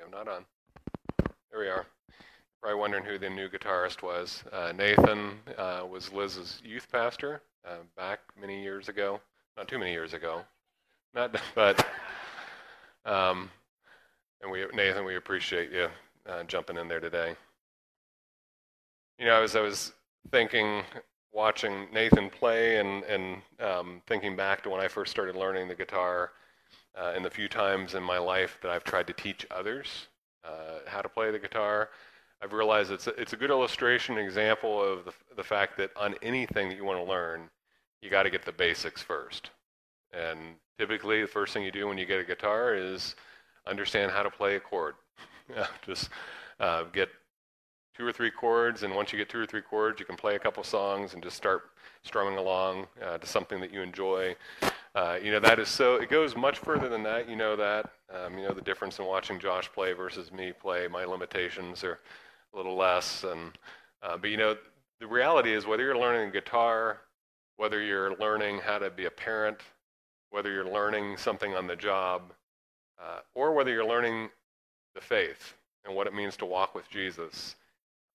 Have not on. There we are. Probably wondering who the new guitarist was. Uh, Nathan uh, was Liz's youth pastor uh, back many years ago. Not too many years ago. Not, but um, and we Nathan, we appreciate you uh, jumping in there today. You know, as I was thinking, watching Nathan play, and and um, thinking back to when I first started learning the guitar, uh, and the few times in my life that I've tried to teach others uh, how to play the guitar, I've realized it's a, it's a good illustration, example of the, the fact that on anything that you want to learn, you got to get the basics first. And typically, the first thing you do when you get a guitar is understand how to play a chord. Just uh, get two or three chords, and once you get two or three chords, you can play a couple songs and just start strumming along uh, to something that you enjoy. Uh, you know that is so. It goes much further than that. You know that. Um, you know the difference in watching Josh play versus me play. My limitations are a little less, and uh, but you know the reality is whether you're learning guitar, whether you're learning how to be a parent, whether you're learning something on the job, uh, or whether you're learning the faith and what it means to walk with Jesus,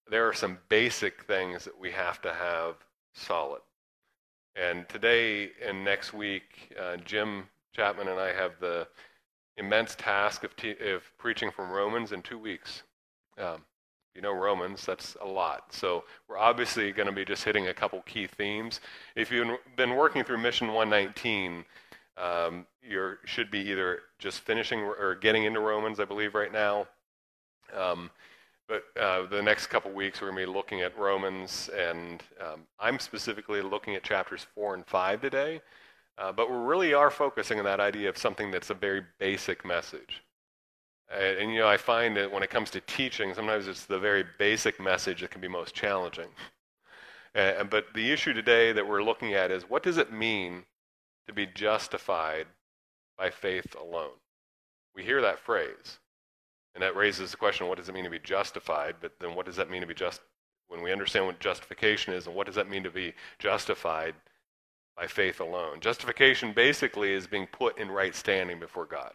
there are some basic things that we have to have solid. And today and next week, uh, Jim Chapman and I have the immense task of, te- of preaching from Romans in two weeks. Um, you know Romans, that's a lot. So we're obviously going to be just hitting a couple key themes. If you've been working through Mission 119, um, you should be either just finishing or getting into Romans, I believe, right now. Um, but uh, the next couple weeks, we're going to be looking at Romans, and um, I'm specifically looking at chapters 4 and 5 today. Uh, but we really are focusing on that idea of something that's a very basic message. And, and, you know, I find that when it comes to teaching, sometimes it's the very basic message that can be most challenging. Uh, but the issue today that we're looking at is what does it mean to be justified by faith alone? We hear that phrase, and that raises the question what does it mean to be justified? But then what does that mean to be just when we understand what justification is, and what does that mean to be justified by faith alone? Justification basically is being put in right standing before God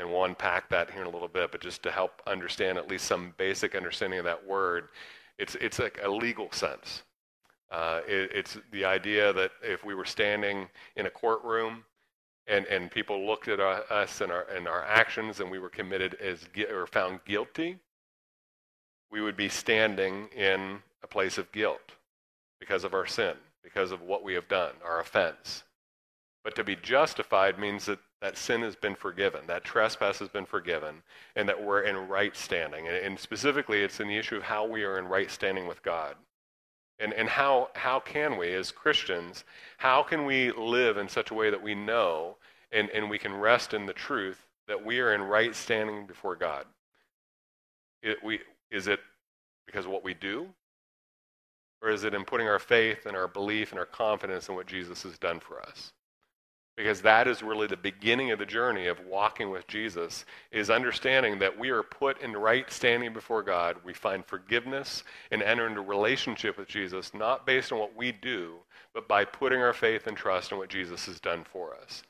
and we'll unpack that here in a little bit, but just to help understand at least some basic understanding of that word, it's, it's like a legal sense. Uh, it, it's the idea that if we were standing in a courtroom and, and people looked at us and our, and our actions and we were committed as or found guilty, we would be standing in a place of guilt because of our sin, because of what we have done, our offense. But to be justified means that that sin has been forgiven, that trespass has been forgiven, and that we're in right standing. And, and specifically, it's in the issue of how we are in right standing with God. And, and how, how can we, as Christians, how can we live in such a way that we know and, and we can rest in the truth that we are in right standing before God? It, we, is it because of what we do? Or is it in putting our faith and our belief and our confidence in what Jesus has done for us? Because that is really the beginning of the journey of walking with Jesus is understanding that we are put in right standing before God. We find forgiveness and enter into relationship with Jesus not based on what we do, but by putting our faith and trust in what Jesus has done for us.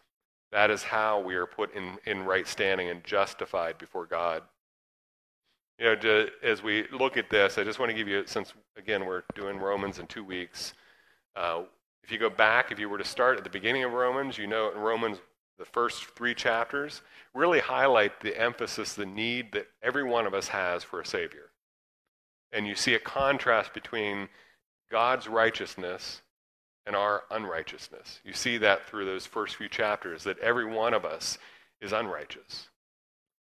That is how we are put in, in right standing and justified before God. You know, as we look at this, I just want to give you, since again we're doing Romans in two weeks, uh, if you go back, if you were to start at the beginning of Romans, you know in Romans, the first three chapters really highlight the emphasis, the need that every one of us has for a Savior. And you see a contrast between God's righteousness and our unrighteousness. You see that through those first few chapters, that every one of us is unrighteous.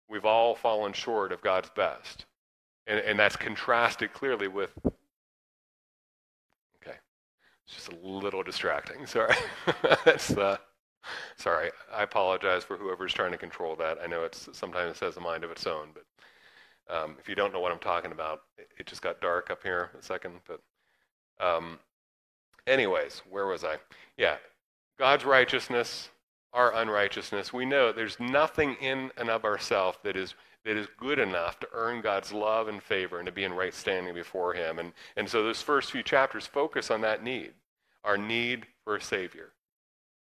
We've all fallen short of God's best. And, and that's contrasted clearly with it's just a little distracting. Sorry. That's uh, sorry. I apologize for whoever's trying to control that. I know it's sometimes it has a mind of its own, but um, if you don't know what I'm talking about, it, it, just got dark up here a second. But um, anyways, where was I? Yeah, God's righteousness, our unrighteousness. We know there's nothing in and of ourselves that is that is good enough to earn God's love and favor and to be in right standing before Him. And, and so those first few chapters focus on that need, our need for a Savior.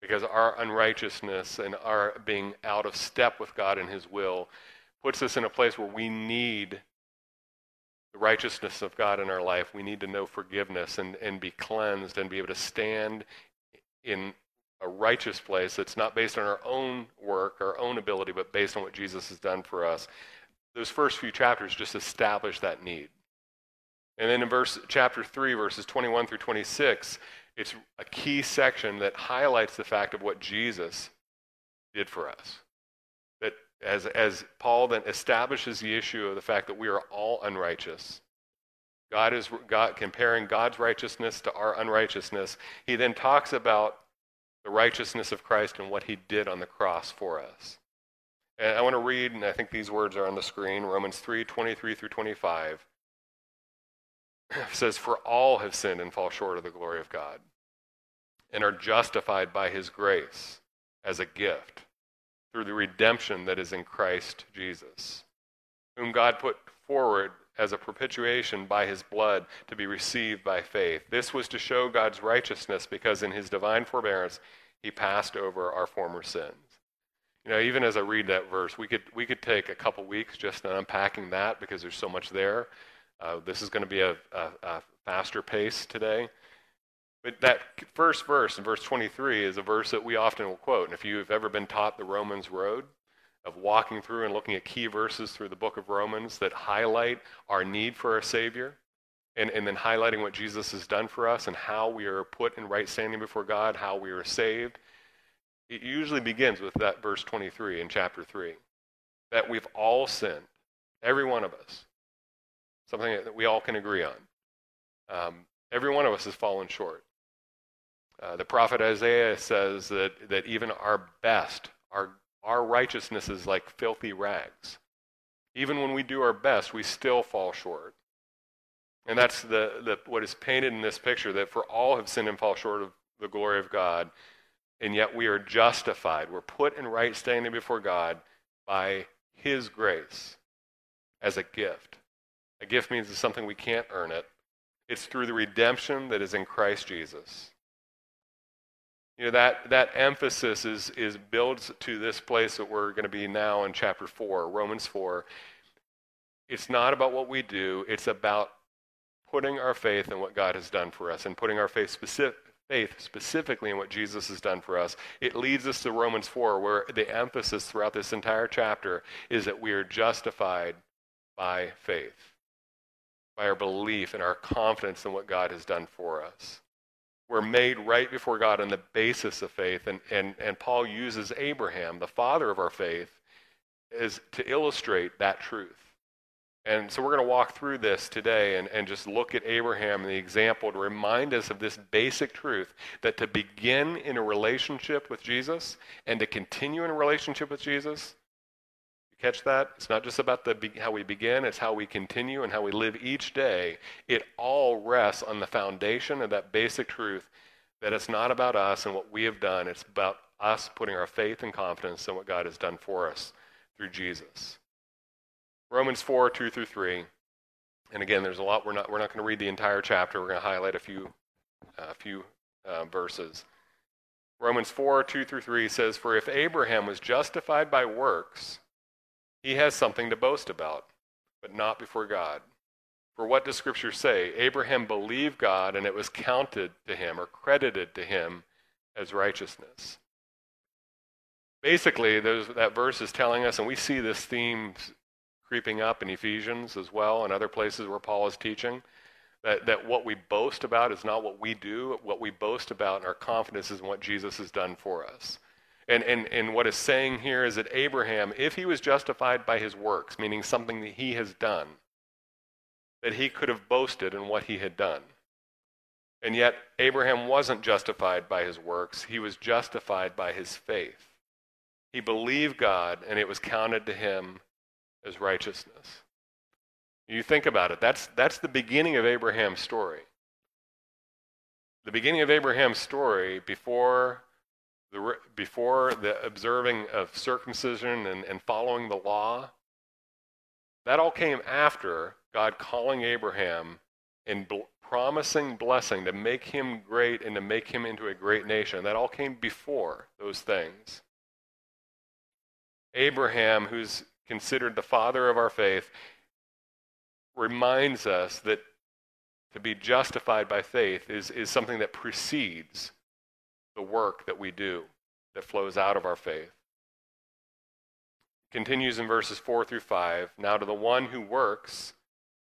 Because our unrighteousness and our being out of step with God and His will puts us in a place where we need the righteousness of God in our life. We need to know forgiveness and, and be cleansed and be able to stand in a righteous place that's not based on our own work, our own ability, but based on what Jesus has done for us. Those first few chapters just establish that need. And then in verse chapter 3 verses 21 through 26, it's a key section that highlights the fact of what Jesus did for us. That as, as Paul then establishes the issue of the fact that we are all unrighteous, God is God, comparing God's righteousness to our unrighteousness. He then talks about the righteousness of Christ and what he did on the cross for us. And I want to read, and I think these words are on the screen Romans 3 23 through 25 says, For all have sinned and fall short of the glory of God, and are justified by his grace as a gift through the redemption that is in Christ Jesus, whom God put forward as a propitiation by his blood to be received by faith. This was to show God's righteousness because in his divine forbearance he passed over our former sins. You know, even as I read that verse, we could we could take a couple weeks just unpacking that because there's so much there. Uh, this is going to be a, a, a faster pace today. But that first verse in verse 23 is a verse that we often will quote. And if you've ever been taught the Romans road of walking through and looking at key verses through the book of Romans that highlight our need for a Savior, and, and then highlighting what Jesus has done for us and how we are put in right standing before God, how we are saved, it usually begins with that verse 23 in chapter 3 that we've all sinned, every one of us. Something that we all can agree on. Um, every one of us has fallen short. Uh, the prophet Isaiah says that, that even our best, our, our righteousness is like filthy rags. Even when we do our best, we still fall short. And that's the, the, what is painted in this picture that for all have sinned and fall short of the glory of God, and yet we are justified. We're put in right standing before God by His grace as a gift. A gift means it's something we can't earn it. It's through the redemption that is in Christ Jesus. You know, that, that emphasis is, is builds to this place that we're going to be now in chapter 4, Romans 4. It's not about what we do, it's about putting our faith in what God has done for us and putting our faith, specific, faith specifically in what Jesus has done for us. It leads us to Romans 4, where the emphasis throughout this entire chapter is that we are justified by faith, by our belief and our confidence in what God has done for us were made right before God on the basis of faith. And, and, and Paul uses Abraham, the father of our faith, as to illustrate that truth. And so we're going to walk through this today and, and just look at Abraham and the example to remind us of this basic truth that to begin in a relationship with Jesus and to continue in a relationship with Jesus, Catch that? It's not just about the, how we begin, it's how we continue and how we live each day. It all rests on the foundation of that basic truth that it's not about us and what we have done, it's about us putting our faith and confidence in what God has done for us through Jesus. Romans 4, 2 through 3. And again, there's a lot. We're not, we're not going to read the entire chapter. We're going to highlight a few, uh, few uh, verses. Romans 4, 2 through 3 says, For if Abraham was justified by works, he has something to boast about, but not before God. For what does Scripture say? Abraham believed God, and it was counted to him or credited to him as righteousness. Basically, that verse is telling us, and we see this theme creeping up in Ephesians as well, and other places where Paul is teaching, that, that what we boast about is not what we do. What we boast about and our confidence is in what Jesus has done for us. And, and, and what is saying here is that Abraham, if he was justified by his works, meaning something that he has done, that he could have boasted in what he had done. And yet, Abraham wasn't justified by his works, he was justified by his faith. He believed God, and it was counted to him as righteousness. You think about it, that's, that's the beginning of Abraham's story. The beginning of Abraham's story before the, before the observing of circumcision and, and following the law, that all came after God calling Abraham and bl- promising blessing to make him great and to make him into a great nation. That all came before those things. Abraham, who's considered the father of our faith, reminds us that to be justified by faith is, is something that precedes the work that we do that flows out of our faith. Continues in verses 4 through 5. Now, to the one who works,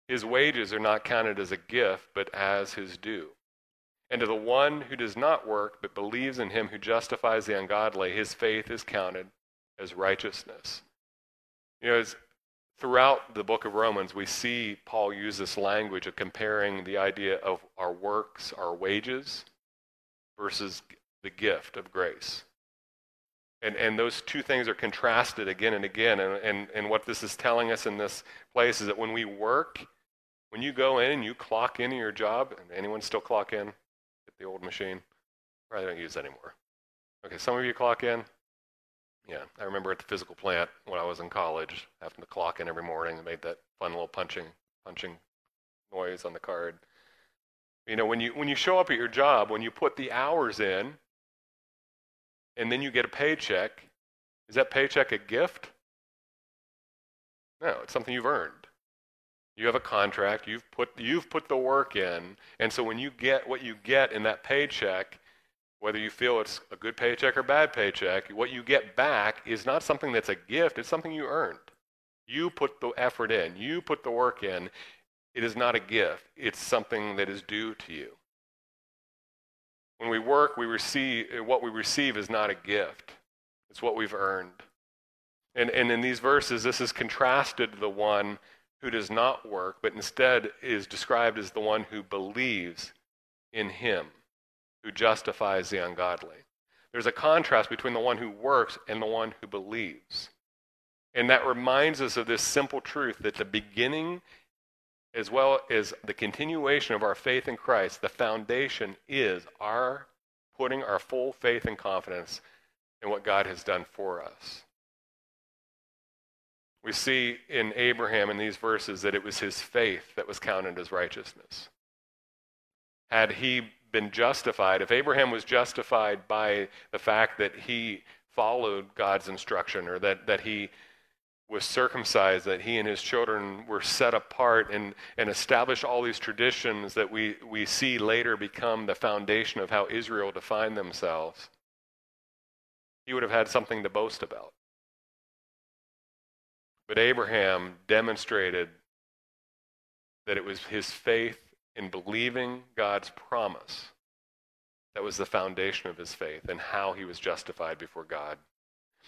his wages are not counted as a gift, but as his due. And to the one who does not work, but believes in him who justifies the ungodly, his faith is counted as righteousness. You know, throughout the book of Romans, we see Paul use this language of comparing the idea of our works, our wages, versus the gift of grace. And, and those two things are contrasted again and again. And, and, and what this is telling us in this place is that when we work, when you go in and you clock in your job, and anyone still clock in at the old machine? Probably don't use anymore. Okay, some of you clock in. Yeah, I remember at the physical plant when I was in college, having to clock in every morning and made that fun little punching punching noise on the card. You know, when you when you show up at your job, when you put the hours in, and then you get a paycheck, is that paycheck a gift? No, it's something you've earned. You have a contract, you've put, you've put the work in, and so when you get what you get in that paycheck, whether you feel it's a good paycheck or bad paycheck, what you get back is not something that's a gift, it's something you earned. You put the effort in, you put the work in. It is not a gift, it's something that is due to you. When we work, we receive what we receive is not a gift. It's what we've earned. And, and in these verses, this is contrasted to the one who does not work, but instead is described as the one who believes in him, who justifies the ungodly. There's a contrast between the one who works and the one who believes. And that reminds us of this simple truth that the beginning as well as the continuation of our faith in Christ, the foundation is our putting our full faith and confidence in what God has done for us. We see in Abraham in these verses that it was his faith that was counted as righteousness. Had he been justified, if Abraham was justified by the fact that he followed God's instruction or that, that he was circumcised, that he and his children were set apart and, and established all these traditions that we, we see later become the foundation of how Israel defined themselves, he would have had something to boast about. But Abraham demonstrated that it was his faith in believing God's promise that was the foundation of his faith and how he was justified before God.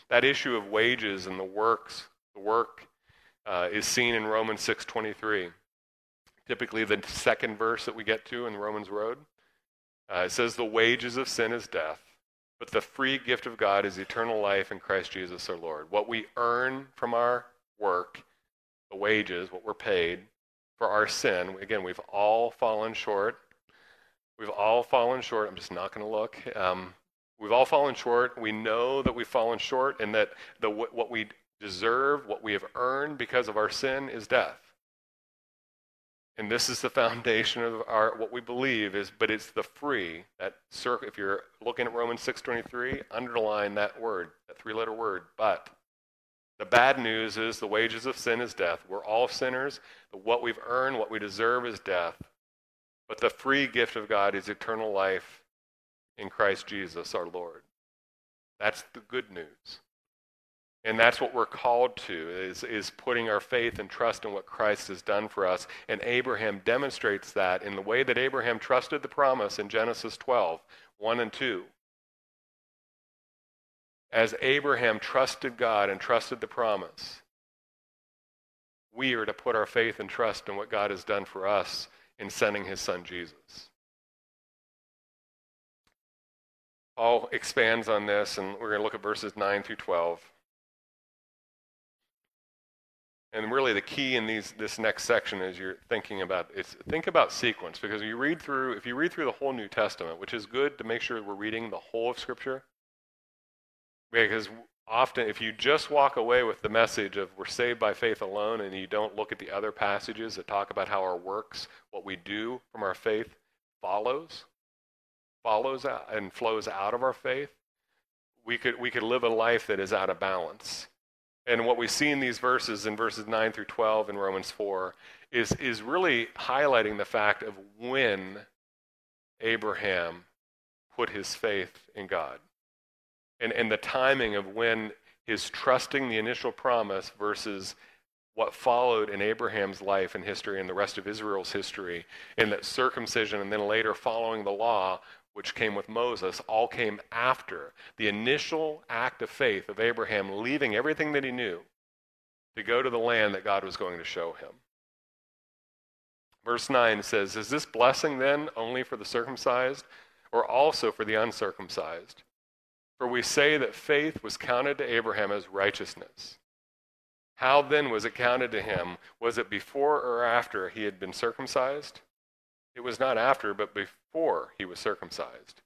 That issue of wages and the works work uh, is seen in Romans 6:23. Typically, the second verse that we get to in Romans Road. Uh, it says, "The wages of sin is death, but the free gift of God is eternal life in Christ Jesus our Lord." What we earn from our work, the wages, what we're paid for our sin. Again, we've all fallen short. We've all fallen short. I'm just not going to look. Um, we've all fallen short. We know that we've fallen short, and that the what we deserve, what we have earned because of our sin is death. And this is the foundation of our what we believe is, but it's the free. That circle, if you're looking at Romans 6:23, underline that word, that three-letter word, but. The bad news is the wages of sin is death. We're all sinners. What we've earned, what we deserve is death. But the free gift of God is eternal life in Christ Jesus our Lord. That's the good news. And that's what we're called to, is, is putting our faith and trust in what Christ has done for us. And Abraham demonstrates that in the way that Abraham trusted the promise in Genesis 12, 1 and 2. As Abraham trusted God and trusted the promise, we are to put our faith and trust in what God has done for us in sending his son Jesus. Paul expands on this, and we're going to look at verses 9 through 12. And really, the key in these this next section is you're thinking about it's think about sequence because you read through if you read through the whole New Testament, which is good to make sure we're reading the whole of Scripture. Because often, if you just walk away with the message of we're saved by faith alone, and you don't look at the other passages that talk about how our works, what we do from our faith, follows, follows out and flows out of our faith, we could we could live a life that is out of balance And what we see in these verses, in verses 9 through 12 in Romans 4, is, is really highlighting the fact of when Abraham put his faith in God. And, and the timing of when his trusting the initial promise versus what followed in Abraham's life and history and the rest of Israel's history, in that circumcision and then later following the law, which came with Moses, all came after the initial act of faith of Abraham leaving everything that he knew to go to the land that God was going to show him. Verse 9 says, Is this blessing then only for the circumcised or also for the uncircumcised? For we say that faith was counted to Abraham as righteousness. How then was it counted to him? Was it before or after he had been circumcised? It was not after, but before he was circumcised.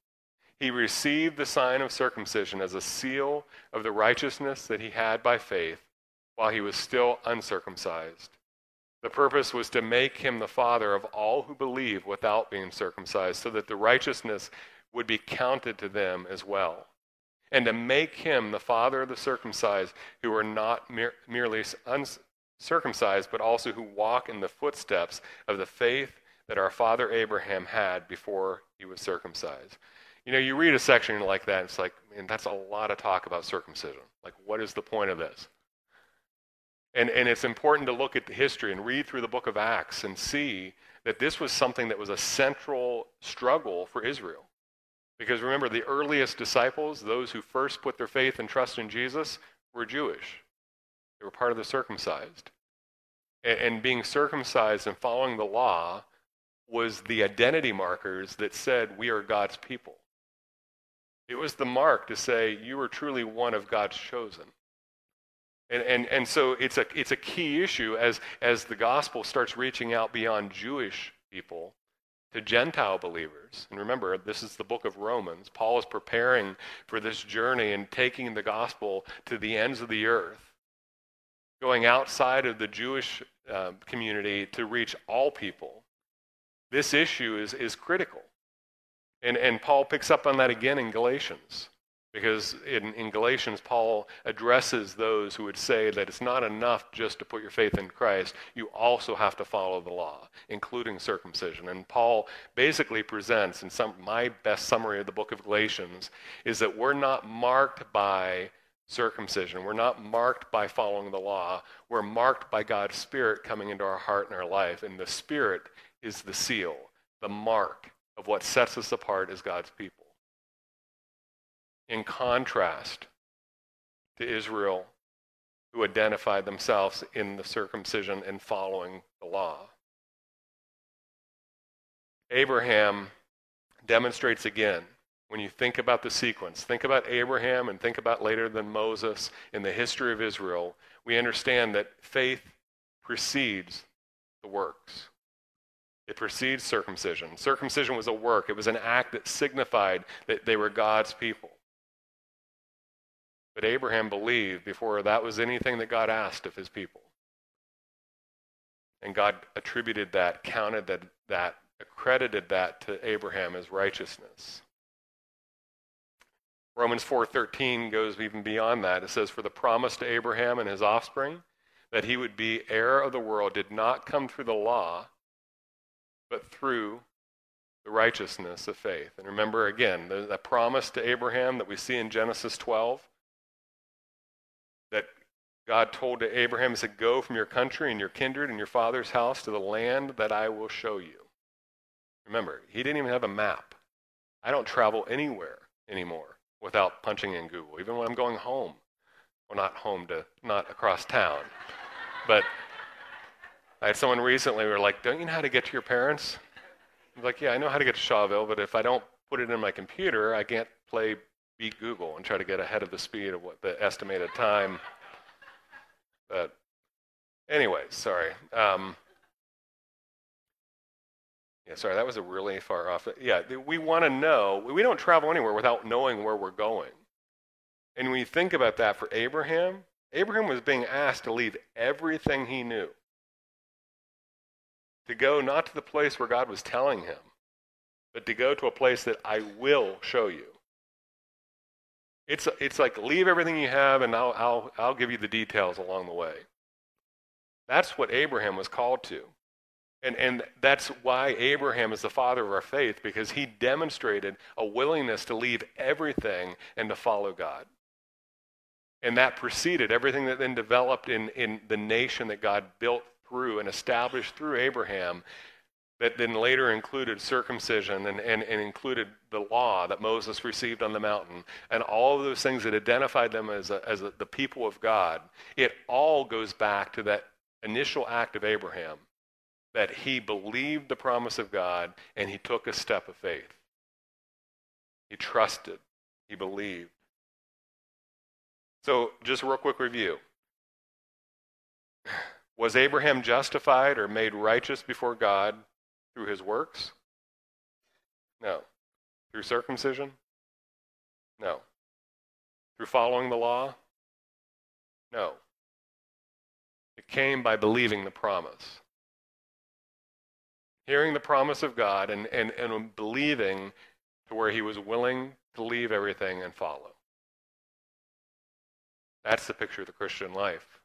He received the sign of circumcision as a seal of the righteousness that he had by faith while he was still uncircumcised. The purpose was to make him the father of all who believe without being circumcised, so that the righteousness would be counted to them as well. And to make him the father of the circumcised, who are not mere, merely uncircumcised, but also who walk in the footsteps of the faith that our father Abraham had before he was circumcised. You know, you read a section like that, it's like, man, that's a lot of talk about circumcision. Like, what is the point of this? And, and it's important to look at the history and read through the book of Acts and see that this was something that was a central struggle for Israel. Because remember, the earliest disciples, those who first put their faith and trust in Jesus, were Jewish. They were part of the circumcised. And, and being circumcised and following the law was the identity markers that said we are God's people. It was the mark to say you are truly one of God's chosen. And, and, and so it's a, it's a key issue as, as the gospel starts reaching out beyond Jewish people to Gentile believers. And remember, this is the book of Romans. Paul is preparing for this journey and taking the gospel to the ends of the earth, going outside of the Jewish uh, community to reach all people. This issue is, is critical. And, and Paul picks up on that again in Galatians. Because in, in, Galatians, Paul addresses those who would say that it's not enough just to put your faith in Christ. You also have to follow the law, including circumcision. And Paul basically presents, in some, my best summary of the book of Galatians, is that we're not marked by circumcision. We're not marked by following the law. We're marked by God's Spirit coming into our heart and our life. And the Spirit is the seal, the mark of what sets us apart as God's people in contrast to Israel, who identified themselves in the circumcision and following the law. Abraham demonstrates again, when you think about the sequence, think about Abraham and think about later than Moses in the history of Israel, we understand that faith precedes the works. It precedes circumcision. Circumcision was a work, it was an act that signified that they were God's people. But Abraham believed before that was anything that God asked of his people. And God attributed that, counted that, that accredited that to Abraham as righteousness. Romans 4:13 goes even beyond that. It says for the promise to Abraham and his offspring that he would be heir of the world did not come through the law but through the righteousness of faith. And remember again, the, the promise to Abraham that we see in Genesis 12 that God told to Abraham, He said, Go from your country and your kindred and your father's house to the land that I will show you. Remember, he didn't even have a map. I don't travel anywhere anymore without punching in Google, even when I'm going home. Well, not home to, not across town. but I had someone recently who were like, Don't you know how to get to your parents? I'm like, Yeah, I know how to get to Shawville, but if I don't put it in my computer, I can't play beat Google and try to get ahead of the speed of what the estimated time. But anyway, sorry. Um, yeah, sorry, that was a really far off. Yeah, we want to know. We don't travel anywhere without knowing where we're going. And when you think about that for Abraham, Abraham was being asked to leave everything he knew to go not to the place where God was telling him, but to go to a place that I will show you. It's, it's like leave everything you have and I'll, I'll, I'll give you the details along the way. That's what Abraham was called to. And, and that's why Abraham is the father of our faith, because he demonstrated a willingness to leave everything and to follow God. And that preceded everything that then developed in, in the nation that God built and established through Abraham that then later included circumcision and, and, and included the law that Moses received on the mountain, and all of those things that identified them as, a, as a, the people of God, it all goes back to that initial act of Abraham that he believed the promise of God and he took a step of faith. He trusted, he believed. So, just a real quick review. Was Abraham justified or made righteous before God through his works? No. Through circumcision? No. Through following the law? No. It came by believing the promise. Hearing the promise of God and, and, and believing to where he was willing to leave everything and follow. That's the picture of the Christian life.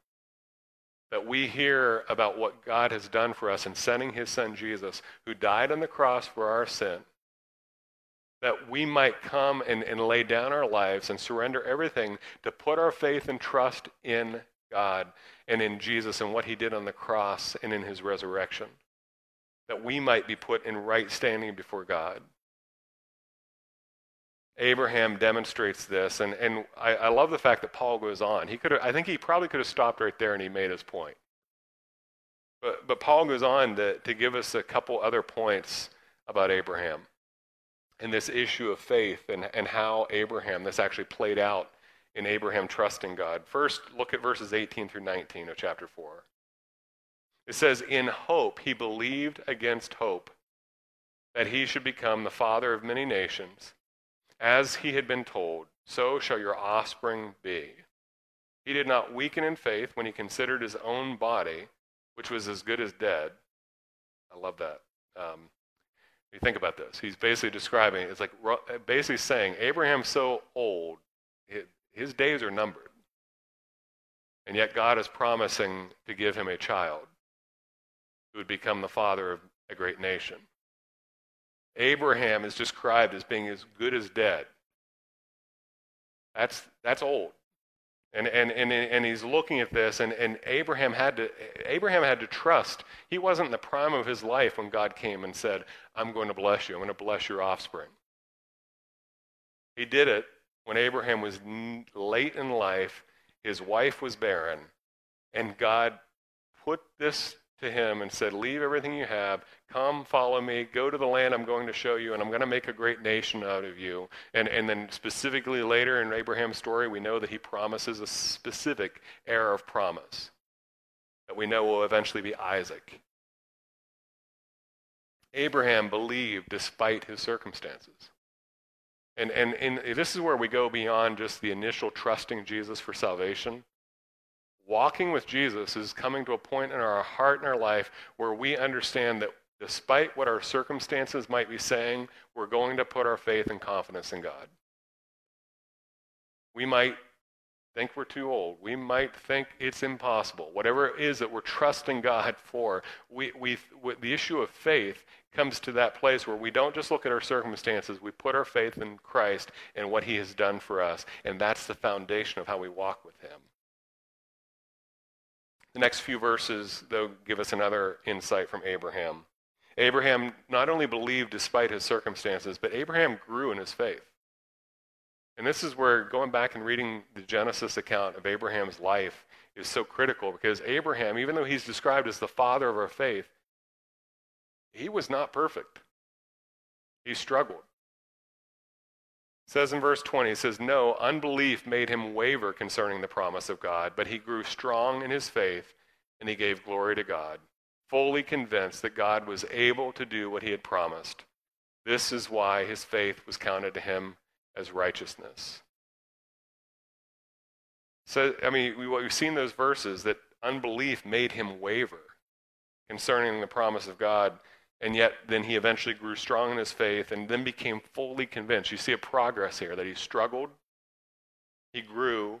That we hear about what God has done for us in sending his son Jesus, who died on the cross for our sin, that we might come and, and lay down our lives and surrender everything to put our faith and trust in God and in Jesus and what he did on the cross and in his resurrection, that we might be put in right standing before God. Abraham demonstrates this, and, and I, I love the fact that Paul goes on. He could I think he probably could have stopped right there and he made his point. But, but Paul goes on to, to give us a couple other points about Abraham and this issue of faith and, and how Abraham, this actually played out in Abraham trusting God. First, look at verses 18 through 19 of chapter 4. It says, In hope he believed against hope that he should become the father of many nations. As he had been told, so shall your offspring be. He did not weaken in faith when he considered his own body, which was as good as dead. I love that. Um, you think about this. He's basically describing, it's like basically saying, Abraham's so old, his days are numbered. And yet God is promising to give him a child who would become the father of a great nation. Abraham is described as being as good as dead. That's, that's old. And, and, and, and he's looking at this, and, and Abraham, had to, Abraham had to trust. He wasn't in the prime of his life when God came and said, I'm going to bless you. I'm going to bless your offspring. He did it when Abraham was late in life. His wife was barren. And God put this to him and said, Leave everything you have, come follow me, go to the land I'm going to show you, and I'm going to make a great nation out of you. And, and then specifically later in Abraham's story, we know that he promises a specific heir of promise that we know will eventually be Isaac. Abraham believed despite his circumstances. And, and, and this is where we go beyond just the initial trusting Jesus for salvation walking with Jesus is coming to a point in our heart and our life where we understand that despite what our circumstances might be saying, we're going to put our faith and confidence in God. We might think we're too old. We might think it's impossible. Whatever it is that we're trusting God for, we, we, the issue of faith comes to that place where we don't just look at our circumstances, we put our faith in Christ and what he has done for us. And that's the foundation of how we walk with him. The next few verses, though, give us another insight from Abraham. Abraham not only believed despite his circumstances, but Abraham grew in his faith. And this is where going back and reading the Genesis account of Abraham's life is so critical because Abraham, even though he's described as the father of our faith, he was not perfect. He struggled says in verse 20, it says, No, unbelief made him waver concerning the promise of God, but he grew strong in his faith and he gave glory to God, fully convinced that God was able to do what he had promised. This is why his faith was counted to him as righteousness. So, I mean, we, we've seen those verses that unbelief made him waver concerning the promise of God. And yet, then he eventually grew strong in his faith and then became fully convinced. You see a progress here that he struggled, he grew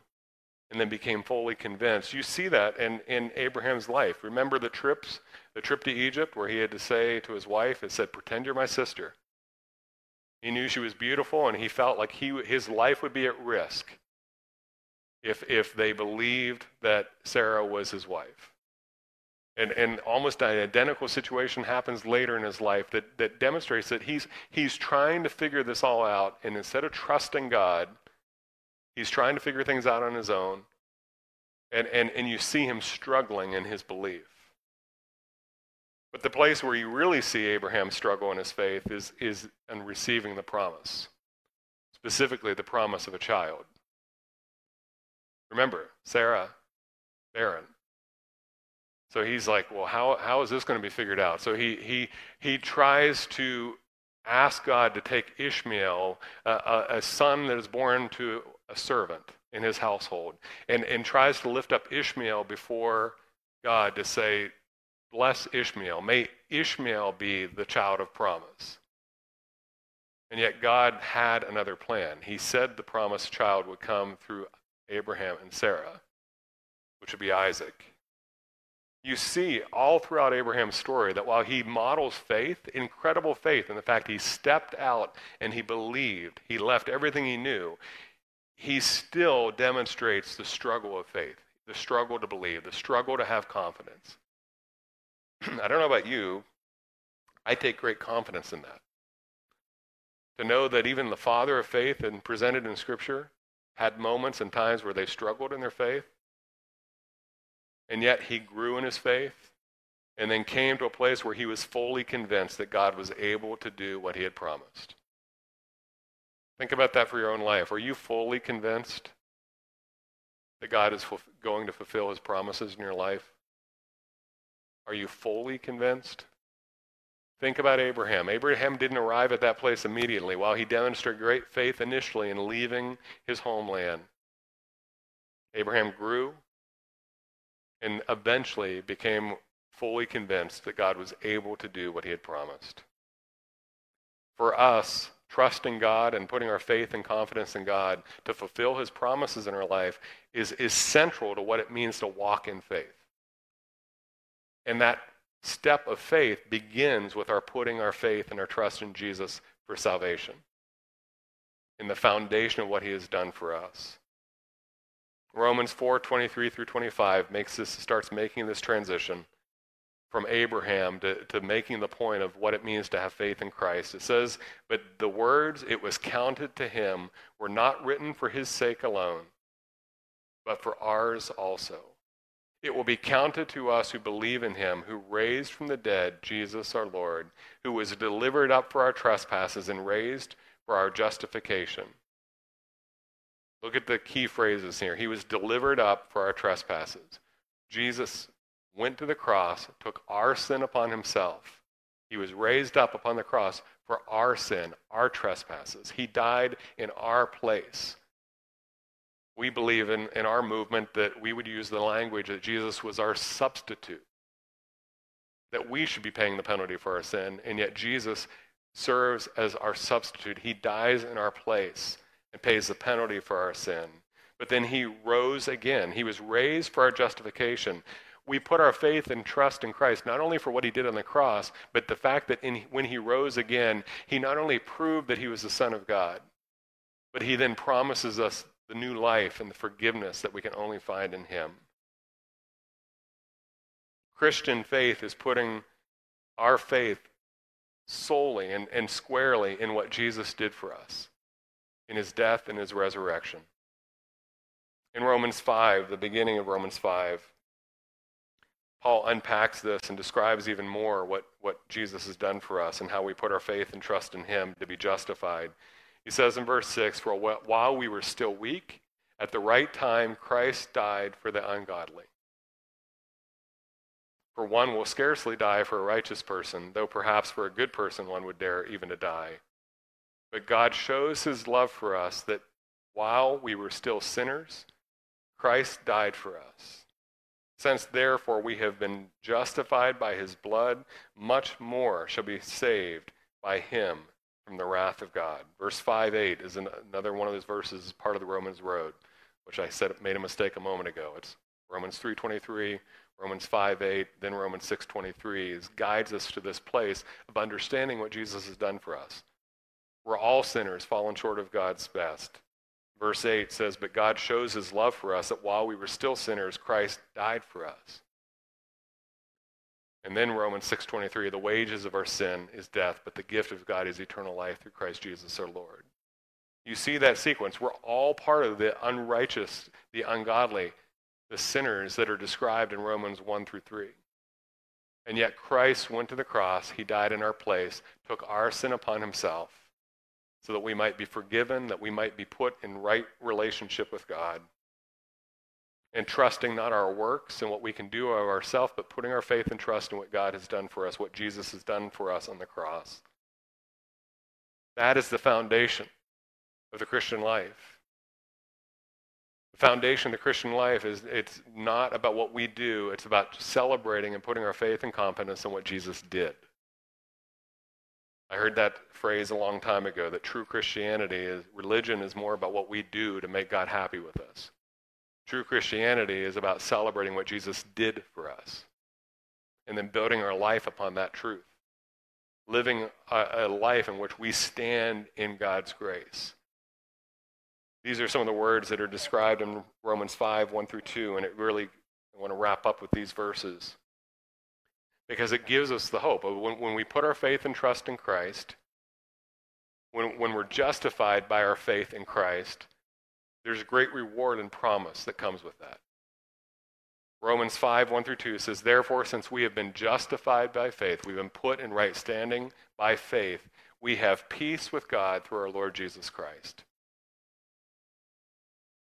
and then became fully convinced. You see that in, in Abraham's life. Remember the trips, the trip to Egypt where he had to say to his wife, it said, pretend you're my sister. He knew she was beautiful and he felt like he, his life would be at risk if, if they believed that Sarah was his wife. And, and almost an identical situation happens later in his life that, that demonstrates that he's, he's trying to figure this all out. And instead of trusting God, he's trying to figure things out on his own. And, and, and you see him struggling in his belief. But the place where you really see Abraham struggle in his faith is, is in receiving the promise, specifically the promise of a child. Remember, Sarah, barren. So he's like, well, how, how is this going to be figured out? So he, he, he tries to ask God to take Ishmael, a, a son that is born to a servant in his household, and, and tries to lift up Ishmael before God to say, bless Ishmael. May Ishmael be the child of promise. And yet God had another plan. He said the promised child would come through Abraham and Sarah, which would be Isaac. You see all throughout Abraham's story that while he models faith, incredible faith in the fact he stepped out and he believed, he left everything he knew, he still demonstrates the struggle of faith, the struggle to believe, the struggle to have confidence. I don't know about you, I take great confidence in that. To know that even the father of faith and presented in Scripture had moments and times where they struggled in their faith, and yet he grew in his faith and then came to a place where he was fully convinced that God was able to do what he had promised. Think about that for your own life. Are you fully convinced that God is going to fulfill his promises in your life? Are you fully convinced? Think about Abraham. Abraham didn't arrive at that place immediately. While he demonstrated great faith initially in leaving his homeland, Abraham grew and eventually became fully convinced that God was able to do what he had promised. For us, trusting God and putting our faith and confidence in God to fulfill his promises in our life is, is central to what it means to walk in faith. And that step of faith begins with our putting our faith and our trust in Jesus for salvation, in the foundation of what he has done for us. Romans 4 23 through 25 makes this, starts making this transition from Abraham to, to making the point of what it means to have faith in Christ. It says, But the words it was counted to him were not written for his sake alone, but for ours also. It will be counted to us who believe in him, who raised from the dead Jesus our Lord, who was delivered up for our trespasses and raised for our justification. Look at the key phrases here. He was delivered up for our trespasses. Jesus went to the cross, took our sin upon himself. He was raised up upon the cross for our sin, our trespasses. He died in our place. We believe in, in our movement that we would use the language that Jesus was our substitute, that we should be paying the penalty for our sin, and yet Jesus serves as our substitute. He dies in our place and pays the penalty for our sin. But then he rose again. He was raised for our justification. We put our faith and trust in Christ not only for what he did on the cross, but the fact that in, when he rose again, he not only proved that he was the Son of God, but he then promises us the new life and the forgiveness that we can only find in him. Christian faith is putting our faith solely and, and squarely in what Jesus did for us in his death and his resurrection. In Romans 5, the beginning of Romans 5, Paul unpacks this and describes even more what, what Jesus has done for us and how we put our faith and trust in him to be justified. He says in verse 6 For while we were still weak, at the right time Christ died for the ungodly. For one will scarcely die for a righteous person, though perhaps for a good person one would dare even to die. But God shows his love for us that while we were still sinners, Christ died for us. Since therefore we have been justified by his blood, much more shall be saved by him from the wrath of God. Verse 5 8 is another one of those verses, part of the Romans road. which I said made a mistake a moment ago. It's Romans 3:23, Romans 5:8, then Romans 6:23 guides us to this place of understanding what Jesus has done for us. We're all sinners, fallen short of God's best. Verse 8 says, But God shows his love for us that while we were still sinners, Christ died for us. And then Romans 6:23, the wages of our sin is death, but the gift of God is eternal life through Christ Jesus our Lord. You see that sequence. We're all part of the unrighteous, the ungodly, the sinners that are described in Romans 1 through 3. And yet Christ went to the cross, he died in our place, took our sin upon himself so that we might be forgiven, that we might be put in right relationship with God and trusting not our works and what we can do of ourselves, but putting our faith and trust in what God has done for us, what Jesus has done for us on the cross. That is the foundation of the Christian life. The foundation of the Christian life is it's not about what we do, it's about celebrating and putting our faith and confidence in what Jesus did. I heard that phrase a long time ago that true Christianity is religion is more about what we do to make God happy with us. True Christianity is about celebrating what Jesus did for us and then building our life upon that truth. Living a, a, life in which we stand in God's grace. These are some of the words that are described in Romans 5 1 through 2, and it really, I want to wrap up with these verses because it gives us the hope. When, when we put our faith and trust in Christ, when, when we're justified by our faith in Christ, there's a great reward and promise that comes with that. Romans 5, 1 through 2 says, Therefore, since we have been justified by faith, we've been put in right standing by faith, we have peace with God through our Lord Jesus Christ.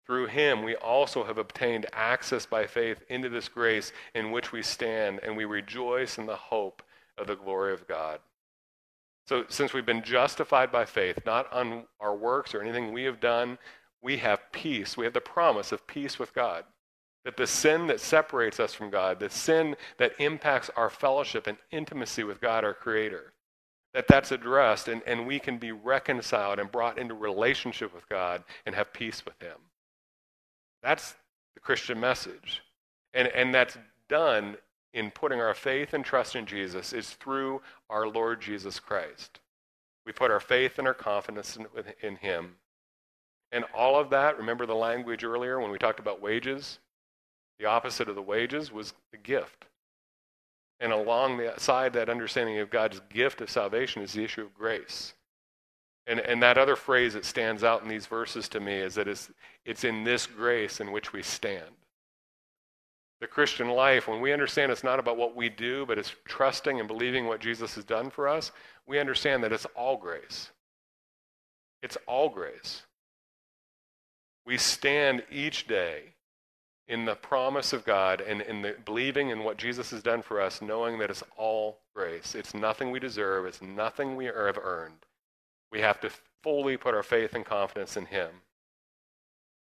Through him, we also have obtained access by faith into this grace in which we stand, and we rejoice in the hope of the glory of God. So, since we've been justified by faith, not on our works or anything we have done, we have peace. We have the promise of peace with God. That the sin that separates us from God, the sin that impacts our fellowship and intimacy with God, our Creator, that that's addressed and, and we can be reconciled and brought into relationship with God and have peace with Him. That's the Christian message. And, and that's done in putting our faith and trust in Jesus is through our Lord Jesus Christ. We put our faith and our confidence in, in Him and all of that, remember the language earlier when we talked about wages? The opposite of the wages was the gift. And along the side, that understanding of God's gift of salvation is the issue of grace. And, and that other phrase that stands out in these verses to me is that it's, it's in this grace in which we stand. The Christian life, when we understand it's not about what we do, but it's trusting and believing what Jesus has done for us, we understand that it's all grace. It's all grace. We stand each day in the promise of God and in the believing in what Jesus has done for us, knowing that it's all grace. It's nothing we deserve, it's nothing we have earned. We have to fully put our faith and confidence in Him.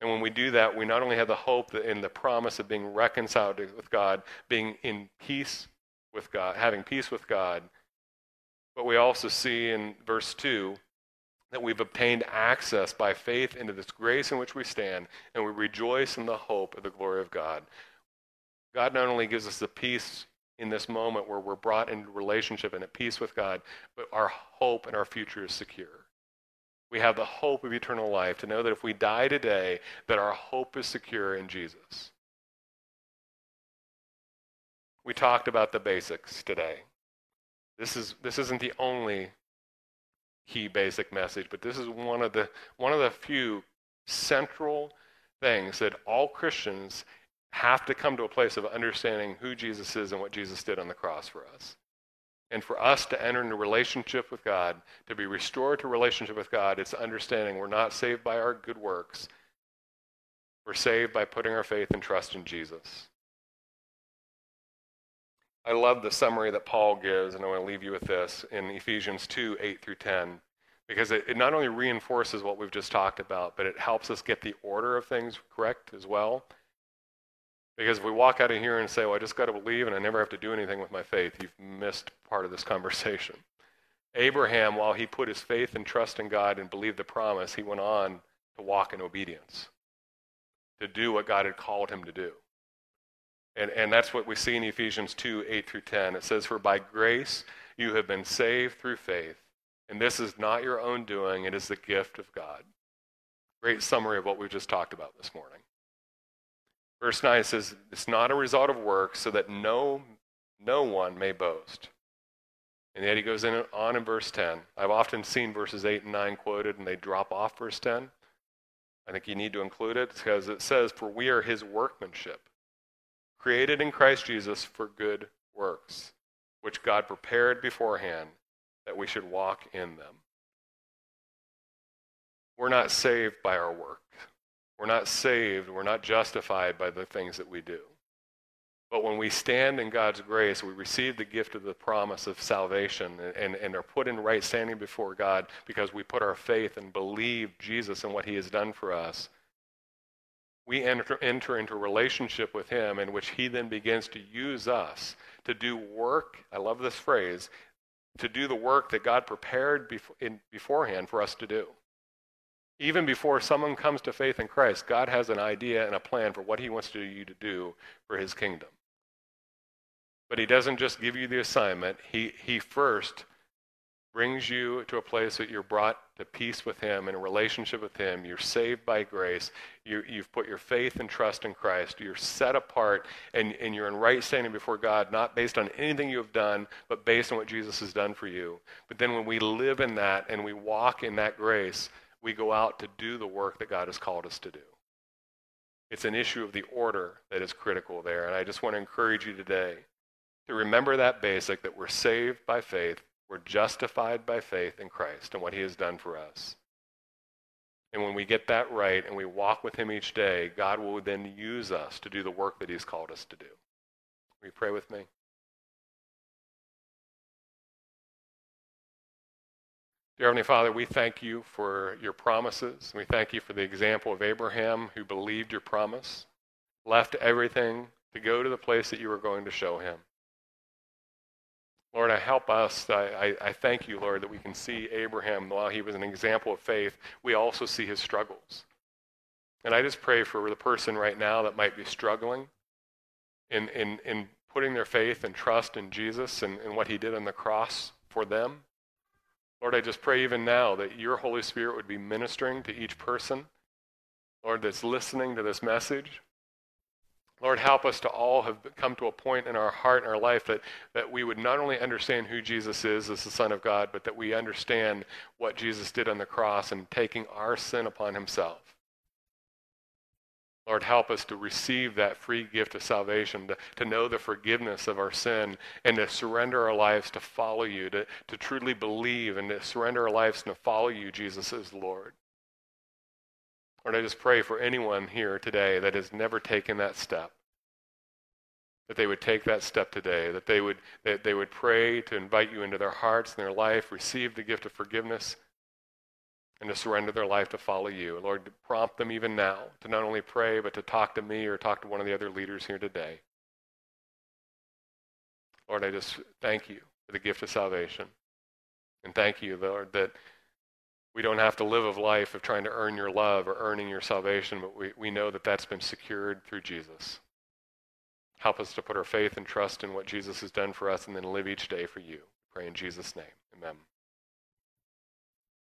And when we do that, we not only have the hope in the promise of being reconciled with God, being in peace with God, having peace with God, but we also see in verse 2 that we've obtained access by faith into this grace in which we stand, and we rejoice in the hope of the glory of God. God not only gives us the peace in this moment where we're brought into relationship and at peace with God, but our hope and our future is secure. We have the hope of eternal life to know that if we die today, that our hope is secure in Jesus. We talked about the basics today. This, is, this isn't the only key basic message, but this is one of the one of the few central things that all Christians have to come to a place of understanding who Jesus is and what Jesus did on the cross for us. And for us to enter into relationship with God, to be restored to relationship with God, it's understanding we're not saved by our good works. We're saved by putting our faith and trust in Jesus. I love the summary that Paul gives, and I want to leave you with this in Ephesians 2 8 through 10, because it, it, not only reinforces what we've just talked about, but it helps us get the order of things correct as well. Because if we walk out of here and say, well, I just got to believe and I never have to do anything with my faith, you've missed part of this conversation. Abraham, while he put his faith and trust in God and believed the promise, he went on to walk in obedience. to do what God had called him to do. And, and that's what we see in Ephesians 2 8 through 10. It says, For by grace you have been saved through faith, and this is not your own doing, it is the gift of God. Great summary of what we just talked about this morning. Verse 9 says, It's not a result of work, so that no, no one may boast. And yet he goes in, on in verse 10. I've often seen verses 8 and 9 quoted, and they drop off verse 10. I think you need to include it because it says, For we are his workmanship, created in Christ Jesus for good works, which God prepared beforehand that we should walk in them. We're not saved by our work. We're not saved, we're not justified by the things that we do. But when we stand in God's grace, we receive the gift of the promise of salvation and, and are put in right standing before God because we put our faith and believe Jesus and what he has done for us. We enter, enter into a relationship with him in which he then begins to use us to do work. I love this phrase to do the work that God prepared before, in, beforehand for us to do. Even before someone comes to faith in Christ, God has an idea and a plan for what He wants you to do for His kingdom. But He doesn't just give you the assignment, He, he first brings you to a place that you're brought to peace with Him, in a relationship with Him. You're saved by grace. You, have put your faith and trust in Christ. You're set apart, and, and you're in right standing before God, not based on anything you have done, but based on what Jesus has done for you. But then when we live in that and we walk in that grace, we go out to do the work that God has called us to do. It's an issue of the order that is critical there. And I just want to encourage you today to remember that basic that we're saved by faith, we're justified by faith in Christ and what he has done for us. And when we get that right and we walk with him each day, God will then use us to do the work that he's called us to do. Will you pray with me? Dear Heavenly Father, we thank you for your promises. We thank you for the example of Abraham who believed your promise, left everything to go to the place that you were going to show him. Lord, I help us. I, I, I, thank you, Lord, that we can see Abraham, while he was an example of faith, we also see his struggles. And I just pray for the person right now that might be struggling in, in, in putting their faith and trust in Jesus and, and what he did on the cross for them. Lord, I just pray even now that your Holy Spirit would be ministering to each person, Lord, that's listening to this message. Lord, help us to all have come to a point in our heart and our life that, that we would not only understand who Jesus is as the Son of God, but that we understand what Jesus did on the cross and taking our sin upon himself. Lord, help us to receive that free gift of salvation, to, to know the forgiveness of our sin, and to surrender our lives to follow you, to, to truly believe and to surrender our lives and to follow you, Jesus, as Lord. Lord, I just pray for anyone here today that has never taken that step, that they would take that step today, that they would, that they would pray to invite you into their hearts and their life, receive the gift of forgiveness, and to surrender their life to follow you. Lord, prompt them even now to not only pray, but to talk to me or talk to one of the other leaders here today. Lord, I just thank you for the gift of salvation. And thank you, Lord, that we don't have to live a life of trying to earn your love or earning your salvation, but we, we know that that's been secured through Jesus. Help us to put our faith and trust in what Jesus has done for us and then live each day for you. Pray in Jesus' name. Amen.